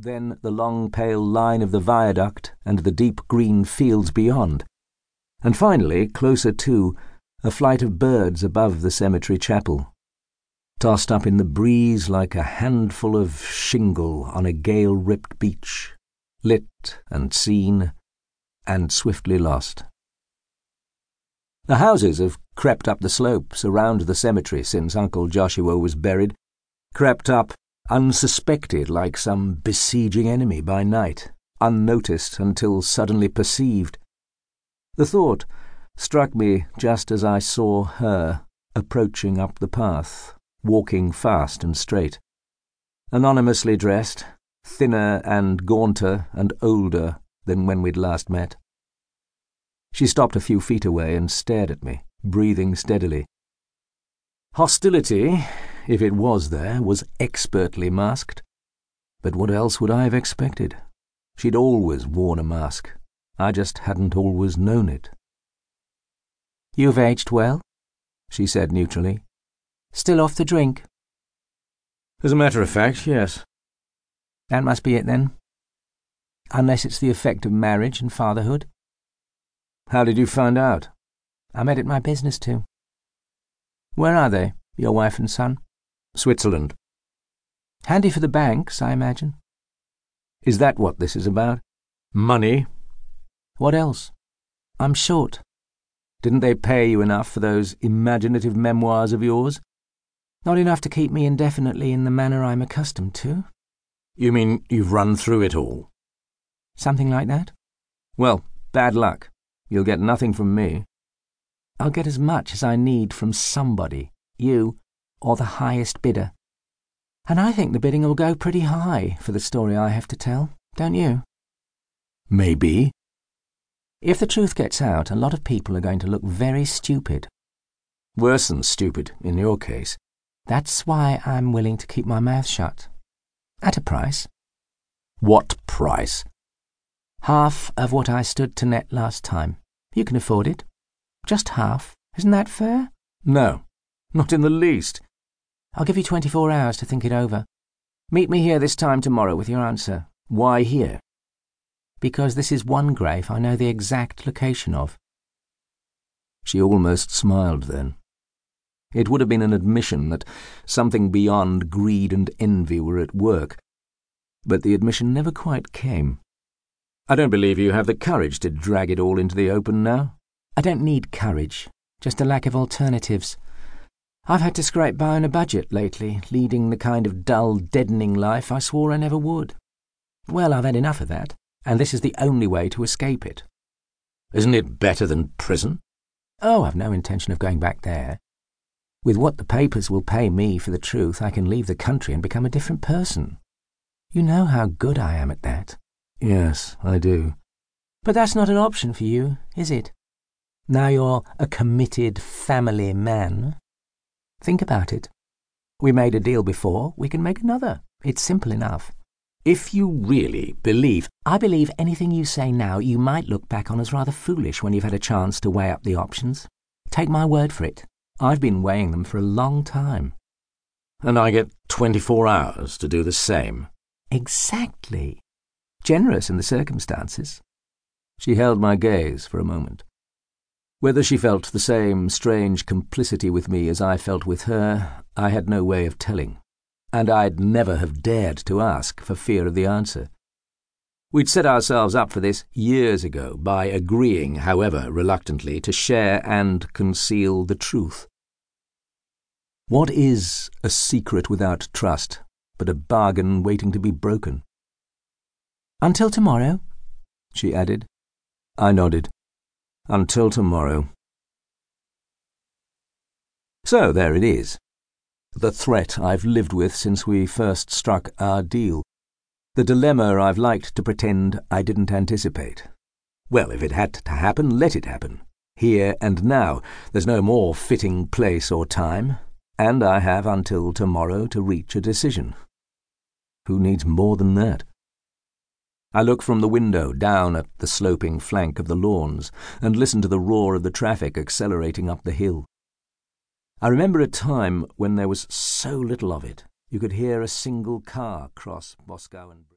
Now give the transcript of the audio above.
then the long pale line of the viaduct and the deep green fields beyond, and finally, closer to, a flight of birds above the cemetery chapel, tossed up in the breeze like a handful of shingle on a gale-ripped beach, lit and seen, and swiftly lost. The houses have crept up the slopes around the cemetery since Uncle Joshua was buried, crept up unsuspected like some besieging enemy by night, unnoticed until suddenly perceived. The thought struck me just as I saw her approaching up the path, walking fast and straight. Anonymously dressed, thinner and gaunter and older than when we'd last met. She stopped a few feet away and stared at me, breathing steadily. Hostility, if it was there, was expertly masked. But what else would I have expected? She'd always worn a mask. I just hadn't always known it. You've aged well, she said neutrally. Still off the drink? As a matter of fact, yes. That must be it then. Unless it's the effect of marriage and fatherhood. How did you find out? I made it my business to. Where are they, your wife and son? Switzerland. Handy for the banks, I imagine. Is that what this is about? Money? What else? I'm short. Didn't they pay you enough for those imaginative memoirs of yours? Not enough to keep me indefinitely in the manner I'm accustomed to. You mean you've run through it all? Something like that. Well, bad luck. You'll get nothing from me. I'll get as much as I need from somebody, you, or the highest bidder. And I think the bidding will go pretty high for the story I have to tell, don't you? Maybe. If the truth gets out, a lot of people are going to look very stupid. Worse than stupid, in your case. That's why I'm willing to keep my mouth shut. At a price. What price? Half of what I stood to net last time. You can afford it. Just half. Isn't that fair? No, not in the least. I'll give you 24 hours to think it over. Meet me here this time tomorrow with your answer. Why here? Because this is one grave I know the exact location of. She almost smiled then. It would have been an admission that something beyond greed and envy were at work, but the admission never quite came. I don't believe you have the courage to drag it all into the open now. I don't need courage, just a lack of alternatives. I've had to scrape by on a budget lately, leading the kind of dull, deadening life I swore I never would. Well, I've had enough of that, and this is the only way to escape it. Isn't it better than prison? Oh, I've no intention of going back there. With what the papers will pay me for the truth, I can leave the country and become a different person. You know how good I am at that. Yes, I do. But that's not an option for you, is it? Now you're a committed family man. Think about it. We made a deal before, we can make another. It's simple enough. If you really believe. I believe anything you say now you might look back on as rather foolish when you've had a chance to weigh up the options. Take my word for it. I've been weighing them for a long time. And I get 24 hours to do the same. Exactly generous in the circumstances. She held my gaze for a moment. Whether she felt the same strange complicity with me as I felt with her, I had no way of telling, and I'd never have dared to ask for fear of the answer. We'd set ourselves up for this years ago by agreeing, however reluctantly, to share and conceal the truth. What is a secret without trust but a bargain waiting to be broken? Until tomorrow, she added. I nodded. Until tomorrow. So there it is. The threat I've lived with since we first struck our deal. The dilemma I've liked to pretend I didn't anticipate. Well, if it had to happen, let it happen. Here and now. There's no more fitting place or time. And I have until tomorrow to reach a decision. Who needs more than that? I look from the window down at the sloping flank of the lawns and listen to the roar of the traffic accelerating up the hill. I remember a time when there was so little of it, you could hear a single car cross Boscawen.